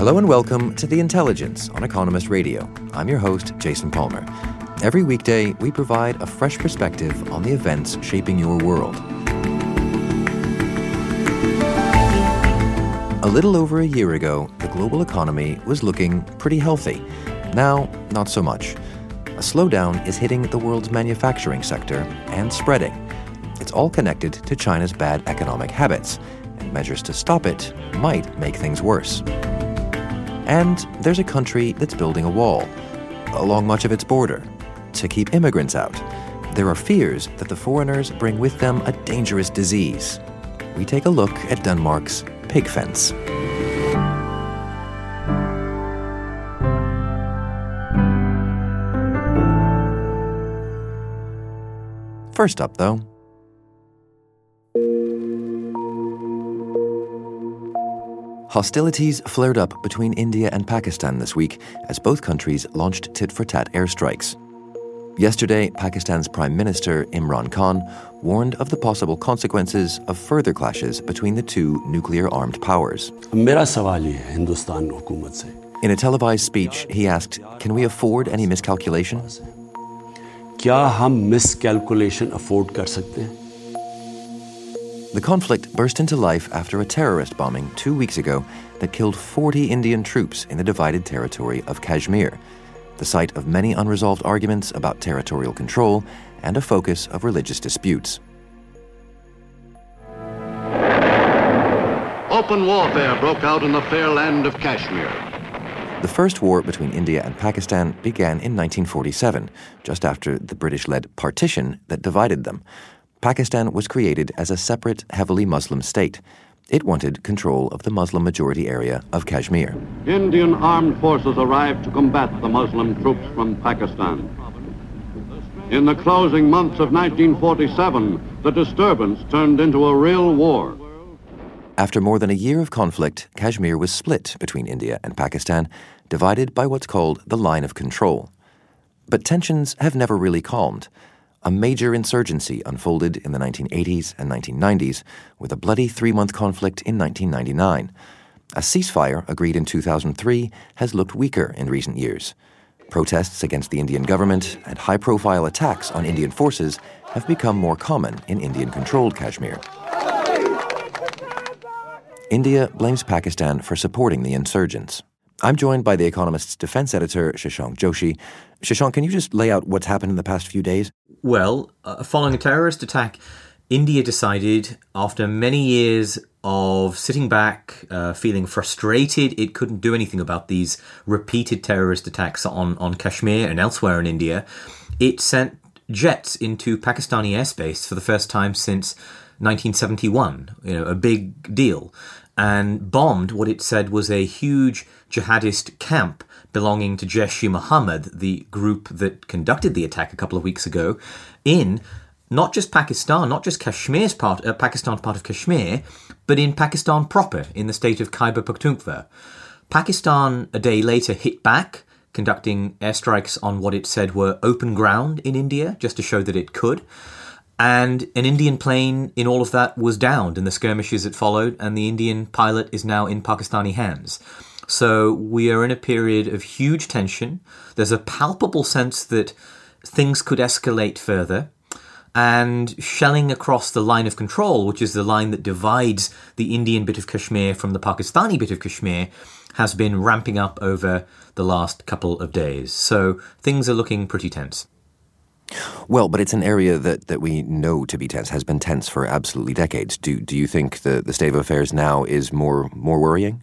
Hello and welcome to The Intelligence on Economist Radio. I'm your host, Jason Palmer. Every weekday, we provide a fresh perspective on the events shaping your world. A little over a year ago, the global economy was looking pretty healthy. Now, not so much. A slowdown is hitting the world's manufacturing sector and spreading. It's all connected to China's bad economic habits, and measures to stop it might make things worse. And there's a country that's building a wall along much of its border to keep immigrants out. There are fears that the foreigners bring with them a dangerous disease. We take a look at Denmark's pig fence. First up, though, Hostilities flared up between India and Pakistan this week as both countries launched tit for tat airstrikes. Yesterday, Pakistan's Prime Minister Imran Khan warned of the possible consequences of further clashes between the two nuclear armed powers. In a televised speech, he asked, Can we afford any miscalculation? क्या हम miscalculation afford कर सकते हैं the conflict burst into life after a terrorist bombing two weeks ago that killed 40 Indian troops in the divided territory of Kashmir, the site of many unresolved arguments about territorial control and a focus of religious disputes. Open warfare broke out in the fair land of Kashmir. The first war between India and Pakistan began in 1947, just after the British led partition that divided them. Pakistan was created as a separate, heavily Muslim state. It wanted control of the Muslim majority area of Kashmir. Indian armed forces arrived to combat the Muslim troops from Pakistan. In the closing months of 1947, the disturbance turned into a real war. After more than a year of conflict, Kashmir was split between India and Pakistan, divided by what's called the line of control. But tensions have never really calmed a major insurgency unfolded in the 1980s and 1990s, with a bloody three month conflict in 1999. A ceasefire agreed in 2003 has looked weaker in recent years. Protests against the Indian government and high profile attacks on Indian forces have become more common in Indian controlled Kashmir. India blames Pakistan for supporting the insurgents. I'm joined by The Economist's defense editor, Shashank Joshi. Shashank, can you just lay out what's happened in the past few days? Well, uh, following a terrorist attack, India decided, after many years of sitting back, uh, feeling frustrated, it couldn't do anything about these repeated terrorist attacks on, on Kashmir and elsewhere in India. It sent jets into Pakistani airspace for the first time since 1971, you know, a big deal, and bombed what it said was a huge jihadist camp belonging to Jaish Muhammad, the group that conducted the attack a couple of weeks ago, in not just Pakistan, not just Kashmir's part, uh, Pakistan's part of Kashmir, but in Pakistan proper, in the state of Khyber Pakhtunkhwa. Pakistan, a day later, hit back, conducting airstrikes on what it said were open ground in India, just to show that it could. And an Indian plane in all of that was downed in the skirmishes that followed, and the Indian pilot is now in Pakistani hands. So we are in a period of huge tension. There's a palpable sense that things could escalate further. And shelling across the line of control, which is the line that divides the Indian bit of Kashmir from the Pakistani bit of Kashmir, has been ramping up over the last couple of days. So things are looking pretty tense. Well, but it's an area that, that we know to be tense, has been tense for absolutely decades. Do, do you think the, the state of affairs now is more, more worrying?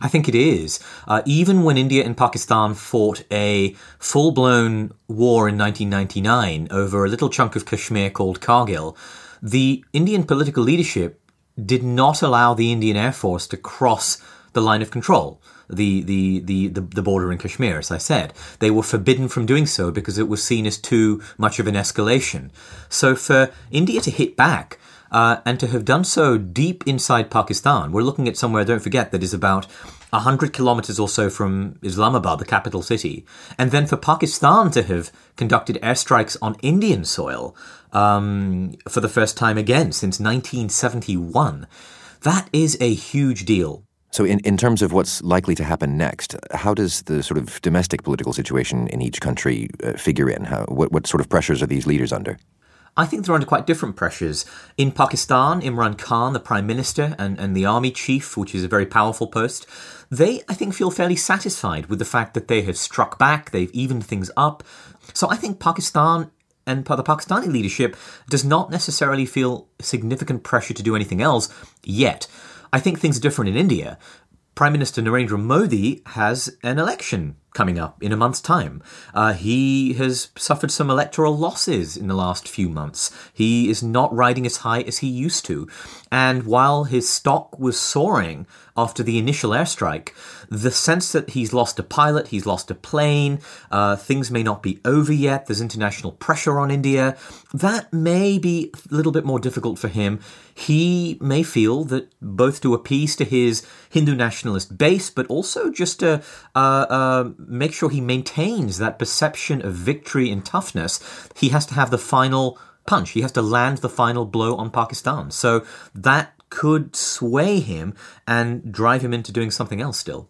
I think it is. Uh, even when India and Pakistan fought a full blown war in 1999 over a little chunk of Kashmir called Kargil, the Indian political leadership did not allow the Indian Air Force to cross the line of control. The, the, the, the, border in Kashmir, as I said. They were forbidden from doing so because it was seen as too much of an escalation. So for India to hit back, uh, and to have done so deep inside Pakistan. We're looking at somewhere, don't forget, that is about 100 kilometers or so from Islamabad, the capital city. And then for Pakistan to have conducted airstrikes on Indian soil um, for the first time again since 1971, that is a huge deal. So, in, in terms of what's likely to happen next, how does the sort of domestic political situation in each country uh, figure in? How, what, what sort of pressures are these leaders under? I think they're under quite different pressures. In Pakistan, Imran Khan, the Prime Minister, and, and the Army Chief, which is a very powerful post, they, I think, feel fairly satisfied with the fact that they have struck back, they've evened things up. So I think Pakistan and the Pakistani leadership does not necessarily feel significant pressure to do anything else yet. I think things are different in India. Prime Minister Narendra Modi has an election coming up in a month's time. Uh, he has suffered some electoral losses in the last few months. He is not riding as high as he used to. And while his stock was soaring after the initial airstrike, the sense that he's lost a pilot, he's lost a plane, uh, things may not be over yet, there's international pressure on India, that may be a little bit more difficult for him. He may feel that both to appease to his Hindu nationalist base, but also just to uh, make sure he maintains that perception of victory and toughness, he has to have the final punch. He has to land the final blow on Pakistan. So that could sway him and drive him into doing something else still.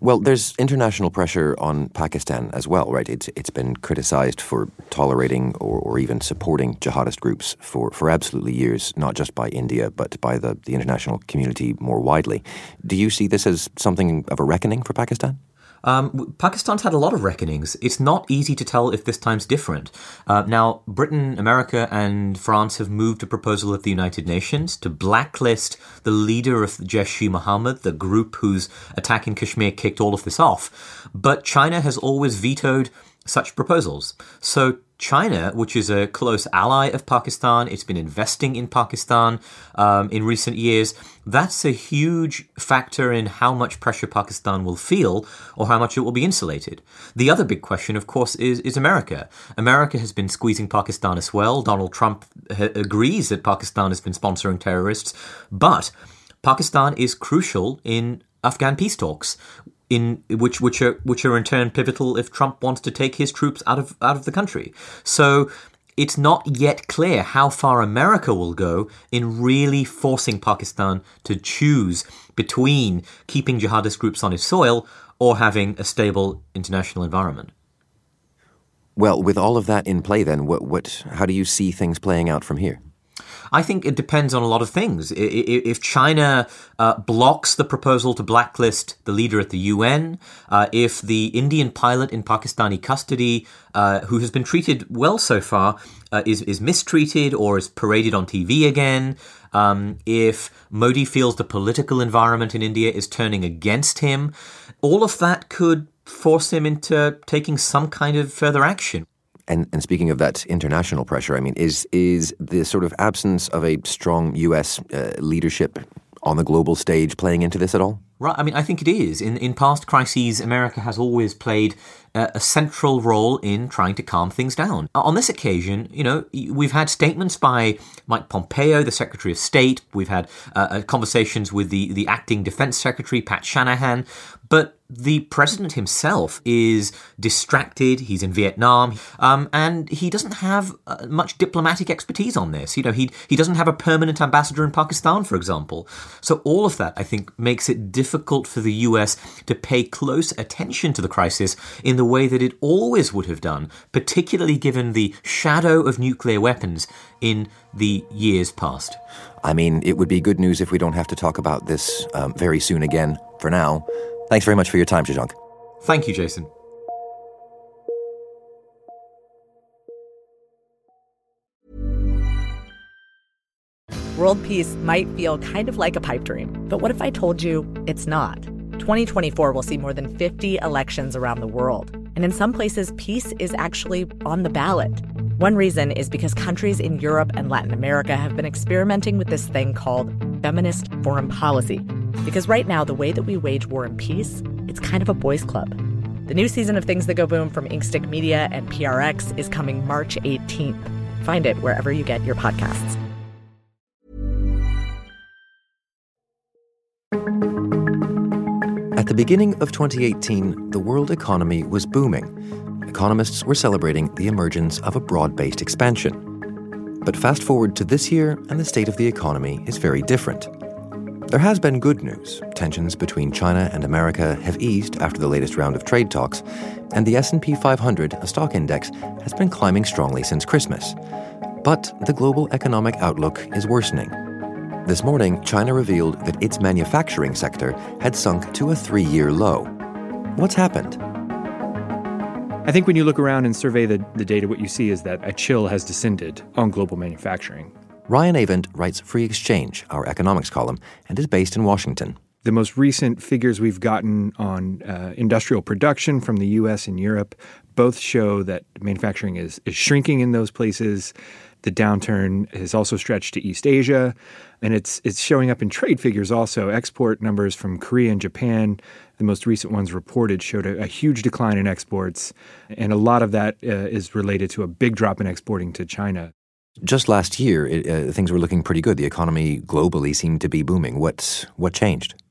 Well, there's international pressure on Pakistan as well, right? It's it's been criticized for tolerating or, or even supporting jihadist groups for, for absolutely years, not just by India, but by the, the international community more widely. Do you see this as something of a reckoning for Pakistan? Um, Pakistan's had a lot of reckonings. It's not easy to tell if this time's different. Uh, now, Britain, America, and France have moved a proposal of the United Nations to blacklist the leader of Jaish Mohammed, the group whose attack in Kashmir kicked all of this off. But China has always vetoed such proposals. So China, which is a close ally of Pakistan, it's been investing in Pakistan um, in recent years. That's a huge factor in how much pressure Pakistan will feel or how much it will be insulated. The other big question, of course, is, is America. America has been squeezing Pakistan as well. Donald Trump ha- agrees that Pakistan has been sponsoring terrorists, but Pakistan is crucial in Afghan peace talks in which which are which are in turn pivotal if Trump wants to take his troops out of out of the country. So it's not yet clear how far America will go in really forcing Pakistan to choose between keeping jihadist groups on its soil or having a stable international environment. Well, with all of that in play, then, what, what, how do you see things playing out from here? I think it depends on a lot of things. If China uh, blocks the proposal to blacklist the leader at the UN, uh, if the Indian pilot in Pakistani custody, uh, who has been treated well so far, uh, is, is mistreated or is paraded on TV again, um, if Modi feels the political environment in India is turning against him, all of that could force him into taking some kind of further action. And, and speaking of that international pressure, I mean, is is the sort of absence of a strong U.S. Uh, leadership on the global stage playing into this at all? Right. I mean, I think it is. In in past crises, America has always played a central role in trying to calm things down. On this occasion, you know, we've had statements by Mike Pompeo, the Secretary of State. We've had uh, uh conversations with the the acting Defense Secretary Pat Shanahan, but the president himself is distracted. He's in Vietnam, um, and he doesn't have uh, much diplomatic expertise on this. You know, he he doesn't have a permanent ambassador in Pakistan, for example. So all of that, I think, makes it difficult for the U.S. to pay close attention to the crisis in the way that it always would have done, particularly given the shadow of nuclear weapons in the years past. I mean, it would be good news if we don't have to talk about this um, very soon again. For now. Thanks very much for your time, Shashank. Thank you, Jason. World peace might feel kind of like a pipe dream, but what if I told you it's not? 2024 will see more than 50 elections around the world. And in some places, peace is actually on the ballot. One reason is because countries in Europe and Latin America have been experimenting with this thing called feminist foreign policy. Because right now, the way that we wage war and peace, it's kind of a boys' club. The new season of Things That Go Boom from Inkstick Media and PRX is coming March 18th. Find it wherever you get your podcasts. At the beginning of 2018, the world economy was booming. Economists were celebrating the emergence of a broad based expansion. But fast forward to this year, and the state of the economy is very different. There has been good news. Tensions between China and America have eased after the latest round of trade talks, and the S&P 500, a stock index, has been climbing strongly since Christmas. But the global economic outlook is worsening. This morning, China revealed that its manufacturing sector had sunk to a three year low. What's happened? I think when you look around and survey the, the data, what you see is that a chill has descended on global manufacturing. Ryan Avent writes Free Exchange, our economics column, and is based in Washington. The most recent figures we've gotten on uh, industrial production from the US and Europe both show that manufacturing is, is shrinking in those places. The downturn has also stretched to East Asia, and it's it's showing up in trade figures also. Export numbers from Korea and Japan, the most recent ones reported, showed a, a huge decline in exports, and a lot of that uh, is related to a big drop in exporting to China. Just last year, it, uh, things were looking pretty good. The economy globally seemed to be booming. What what changed?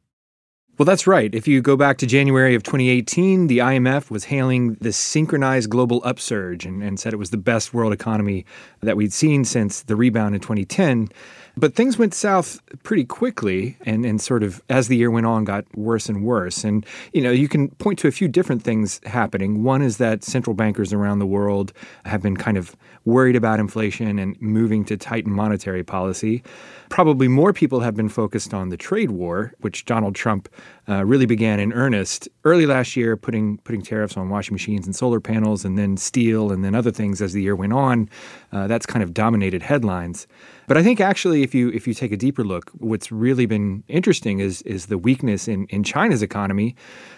Well, that's right. If you go back to January of 2018, the IMF was hailing this synchronized global upsurge and, and said it was the best world economy that we'd seen since the rebound in 2010. But things went south pretty quickly and, and sort of as the year went on got worse and worse. And, you know, you can point to a few different things happening. One is that central bankers around the world have been kind of worried about inflation and moving to tighten monetary policy. Probably more people have been focused on the trade war, which Donald Trump uh, really began in earnest early last year, putting putting tariffs on washing machines and solar panels, and then steel, and then other things as the year went on. Uh, that's kind of dominated headlines. But I think actually, if you if you take a deeper look, what's really been interesting is is the weakness in, in China's economy,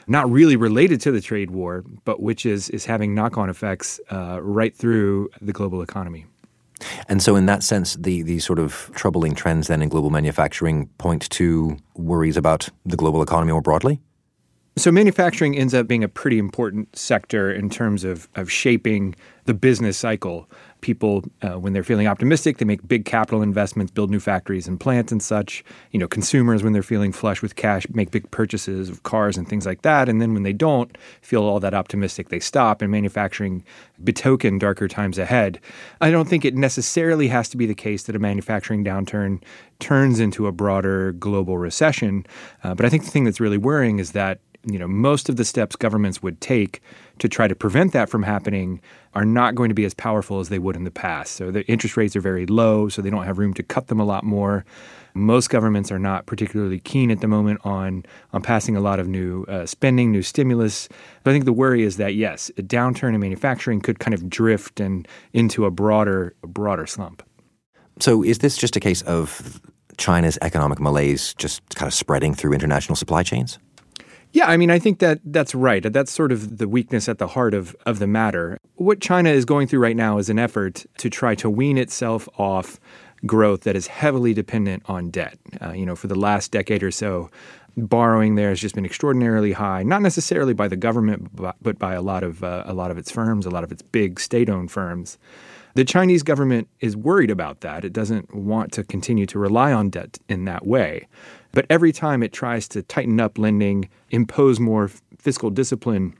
not really related to the trade war, but which is is having knock on effects uh, right through the global economy. And so, in that sense, the, the sort of troubling trends then in global manufacturing point to worries about the global economy more broadly? So, manufacturing ends up being a pretty important sector in terms of, of shaping the business cycle people, uh, when they're feeling optimistic, they make big capital investments, build new factories and plants and such. You know, consumers, when they're feeling flush with cash, make big purchases of cars and things like that. And then when they don't feel all that optimistic, they stop. And manufacturing betoken darker times ahead. I don't think it necessarily has to be the case that a manufacturing downturn turns into a broader global recession. Uh, but I think the thing that's really worrying is that you know most of the steps governments would take to try to prevent that from happening are not going to be as powerful as they would in the past. So the interest rates are very low, so they don't have room to cut them a lot more. Most governments are not particularly keen at the moment on on passing a lot of new uh, spending, new stimulus. But I think the worry is that yes, a downturn in manufacturing could kind of drift and into a broader a broader slump. So is this just a case of China's economic malaise just kind of spreading through international supply chains? Yeah, I mean, I think that that's right. That's sort of the weakness at the heart of, of the matter. What China is going through right now is an effort to try to wean itself off growth that is heavily dependent on debt. Uh, you know, for the last decade or so, borrowing there has just been extraordinarily high, not necessarily by the government, but by a lot of uh, a lot of its firms, a lot of its big state-owned firms. The Chinese government is worried about that. It doesn't want to continue to rely on debt in that way. But every time it tries to tighten up lending, impose more fiscal discipline,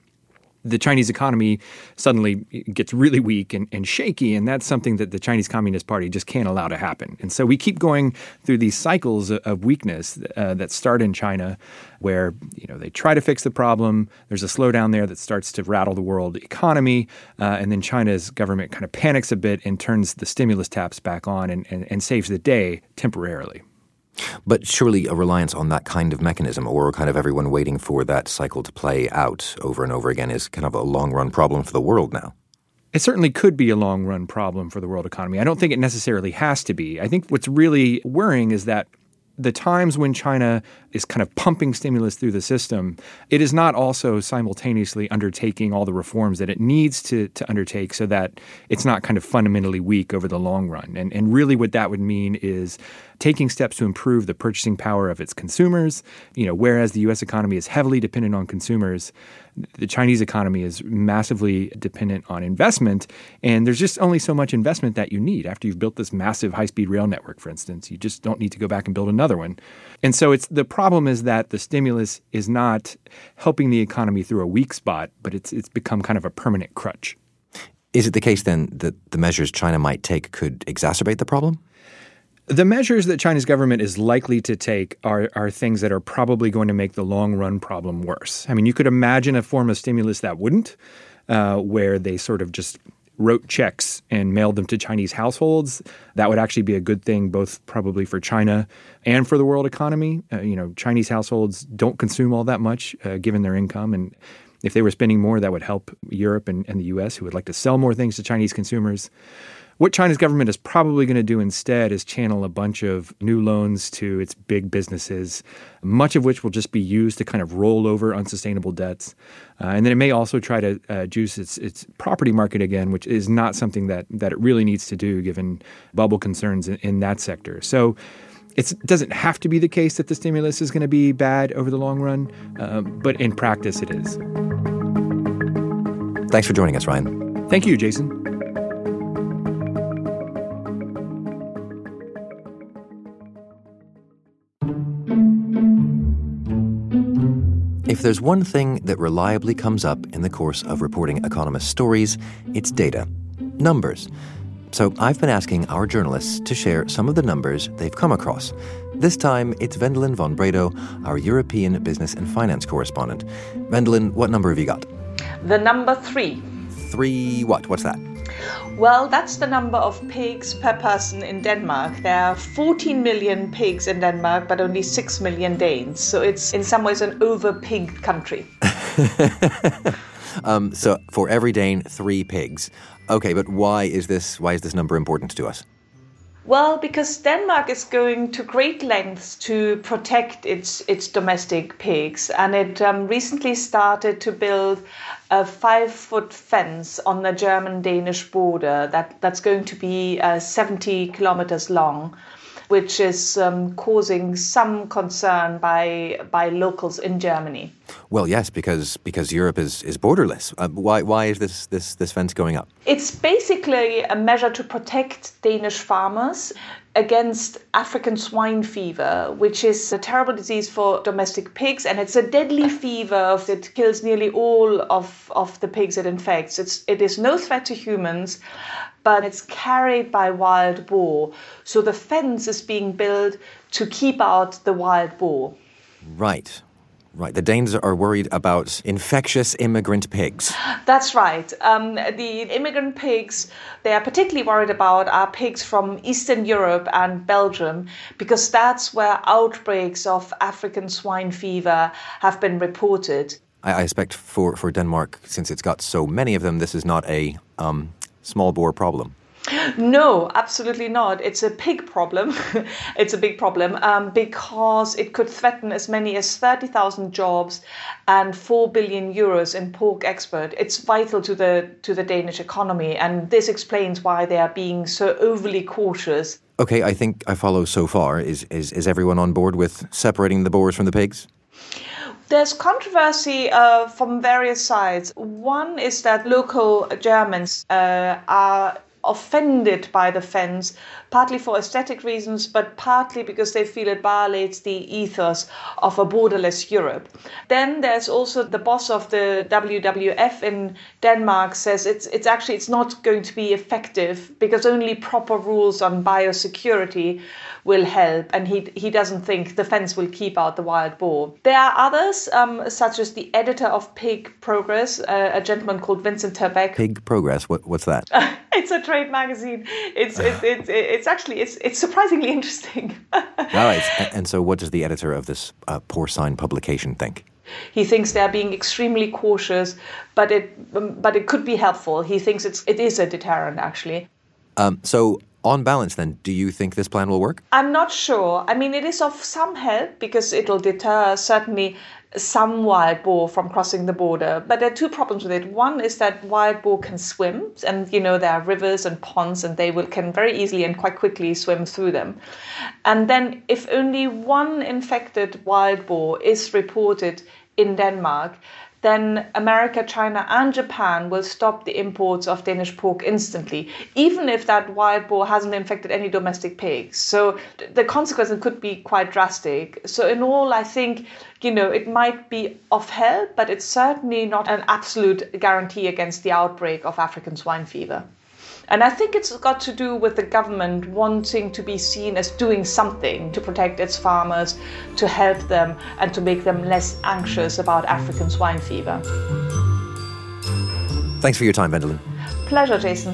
the Chinese economy suddenly gets really weak and, and, shaky, and that's something that the Chinese Communist Party just can't allow to happen. And so we keep going through these cycles of weakness uh, that start in China, where you know they try to fix the problem. There's a slowdown there that starts to rattle the world economy, uh, and then China's government kind of panics a bit and turns the stimulus taps back on and, and, and saves the day temporarily. But surely a reliance on that kind of mechanism, or kind of everyone waiting for that cycle to play out over and over again, is kind of a long run problem for the world now. It certainly could be a long run problem for the world economy. I don't think it necessarily has to be. I think what's really worrying is that the times when China is kind of pumping stimulus through the system, it is not also simultaneously undertaking all the reforms that it needs to, to undertake so that it's not kind of fundamentally weak over the long run. And, and really, what that would mean is taking steps to improve the purchasing power of its consumers. You know, whereas the U.S. economy is heavily dependent on consumers, the Chinese economy is massively dependent on investment, and there's just only so much investment that you need. After you've built this massive high-speed rail network, for instance, you just don't need to go back and build another one. And so it's the problem is that the stimulus is not helping the economy through a weak spot, but it's it's become kind of a permanent crutch. Is it the case then that the measures China might take could exacerbate the problem? The measures that China's government is likely to take are, are things that are probably going to make the long run problem worse. I mean, you could imagine a form of stimulus that wouldn't, uh, where they sort of just wrote checks and mailed them to Chinese households. That would actually be a good thing, both probably for China and for the world economy. Uh, you know, Chinese households don't consume all that much uh, given their income. And if they were spending more, that would help Europe and, and the US, who would like to sell more things to Chinese consumers. What China's government is probably going to do instead is channel a bunch of new loans to its big businesses, much of which will just be used to kind of roll over unsustainable debts. Uh, and then it may also try to uh, juice its, its property market again, which is not something that, that it really needs to do given bubble concerns in, in that sector. So it doesn't have to be the case that the stimulus is going to be bad over the long run, uh, but in practice it is. Thanks for joining us, Ryan. Thank you, Jason. There's one thing that reliably comes up in the course of reporting economist stories, it's data. Numbers. So I've been asking our journalists to share some of the numbers they've come across. This time, it's Wendelin von Bredow, our European business and finance correspondent. Wendelin, what number have you got? The number three. Three what? What's that? Well, that's the number of pigs per person in Denmark. There are 14 million pigs in Denmark, but only 6 million Danes. So it's in some ways an over pig country. um, so for every Dane, three pigs. Okay, but why is this why is this number important to us? Well, because Denmark is going to great lengths to protect its its domestic pigs, and it um, recently started to build a five-foot fence on the German-Danish border that that's going to be uh, 70 kilometers long which is um, causing some concern by by locals in Germany. Well, yes, because because Europe is is borderless. Uh, why why is this this this fence going up? It's basically a measure to protect Danish farmers against African swine fever, which is a terrible disease for domestic pigs, and it's a deadly fever that kills nearly all of, of the pigs it infects. It's, it is no threat to humans, but it's carried by wild boar. So the fence is being built to keep out the wild boar. Right. Right. The Danes are worried about infectious immigrant pigs. That's right. Um, the immigrant pigs they are particularly worried about are pigs from Eastern Europe and Belgium because that's where outbreaks of African swine fever have been reported. I, I expect for, for Denmark, since it's got so many of them, this is not a um, small bore problem. No, absolutely not. It's a pig problem. it's a big problem um, because it could threaten as many as 30,000 jobs and 4 billion euros in pork export. It's vital to the to the Danish economy, and this explains why they are being so overly cautious. Okay, I think I follow so far. Is is is everyone on board with separating the boars from the pigs? There's controversy uh, from various sides. One is that local Germans uh, are offended by the fence, partly for aesthetic reasons, but partly because they feel it violates the ethos of a borderless Europe. Then there's also the boss of the WWF in Denmark says it's it's actually it's not going to be effective because only proper rules on biosecurity will help, and he he doesn't think the fence will keep out the wild boar. There are others, um, such as the editor of Pig Progress, uh, a gentleman called Vincent ter Beek. Pig Progress, what, what's that? it's a trade magazine. It's it's, it's it's actually it's it's surprisingly interesting. All right, and so what does the editor of this uh, porcine publication think? He thinks they're being extremely cautious, but it um, but it could be helpful. He thinks it's it is a deterrent actually. Um, so On balance, then, do you think this plan will work? I'm not sure. I mean, it is of some help because it'll deter certainly some wild boar from crossing the border. But there are two problems with it. One is that wild boar can swim, and you know there are rivers and ponds, and they will can very easily and quite quickly swim through them. And then, if only one infected wild boar is reported in Denmark, then America, China, and Japan will stop the imports of Danish pork instantly, even if that wild boar hasn't infected any domestic pigs. So the consequences could be quite drastic. So, in all, I think, you know, it might be of help, but it's certainly not an absolute guarantee against the outbreak of African swine fever. And I think it's got to do with the government wanting to be seen as doing something to protect its farmers, to help them, and to make them less anxious about African swine fever. Thanks for your time, Wendelin. Pleasure, Jason.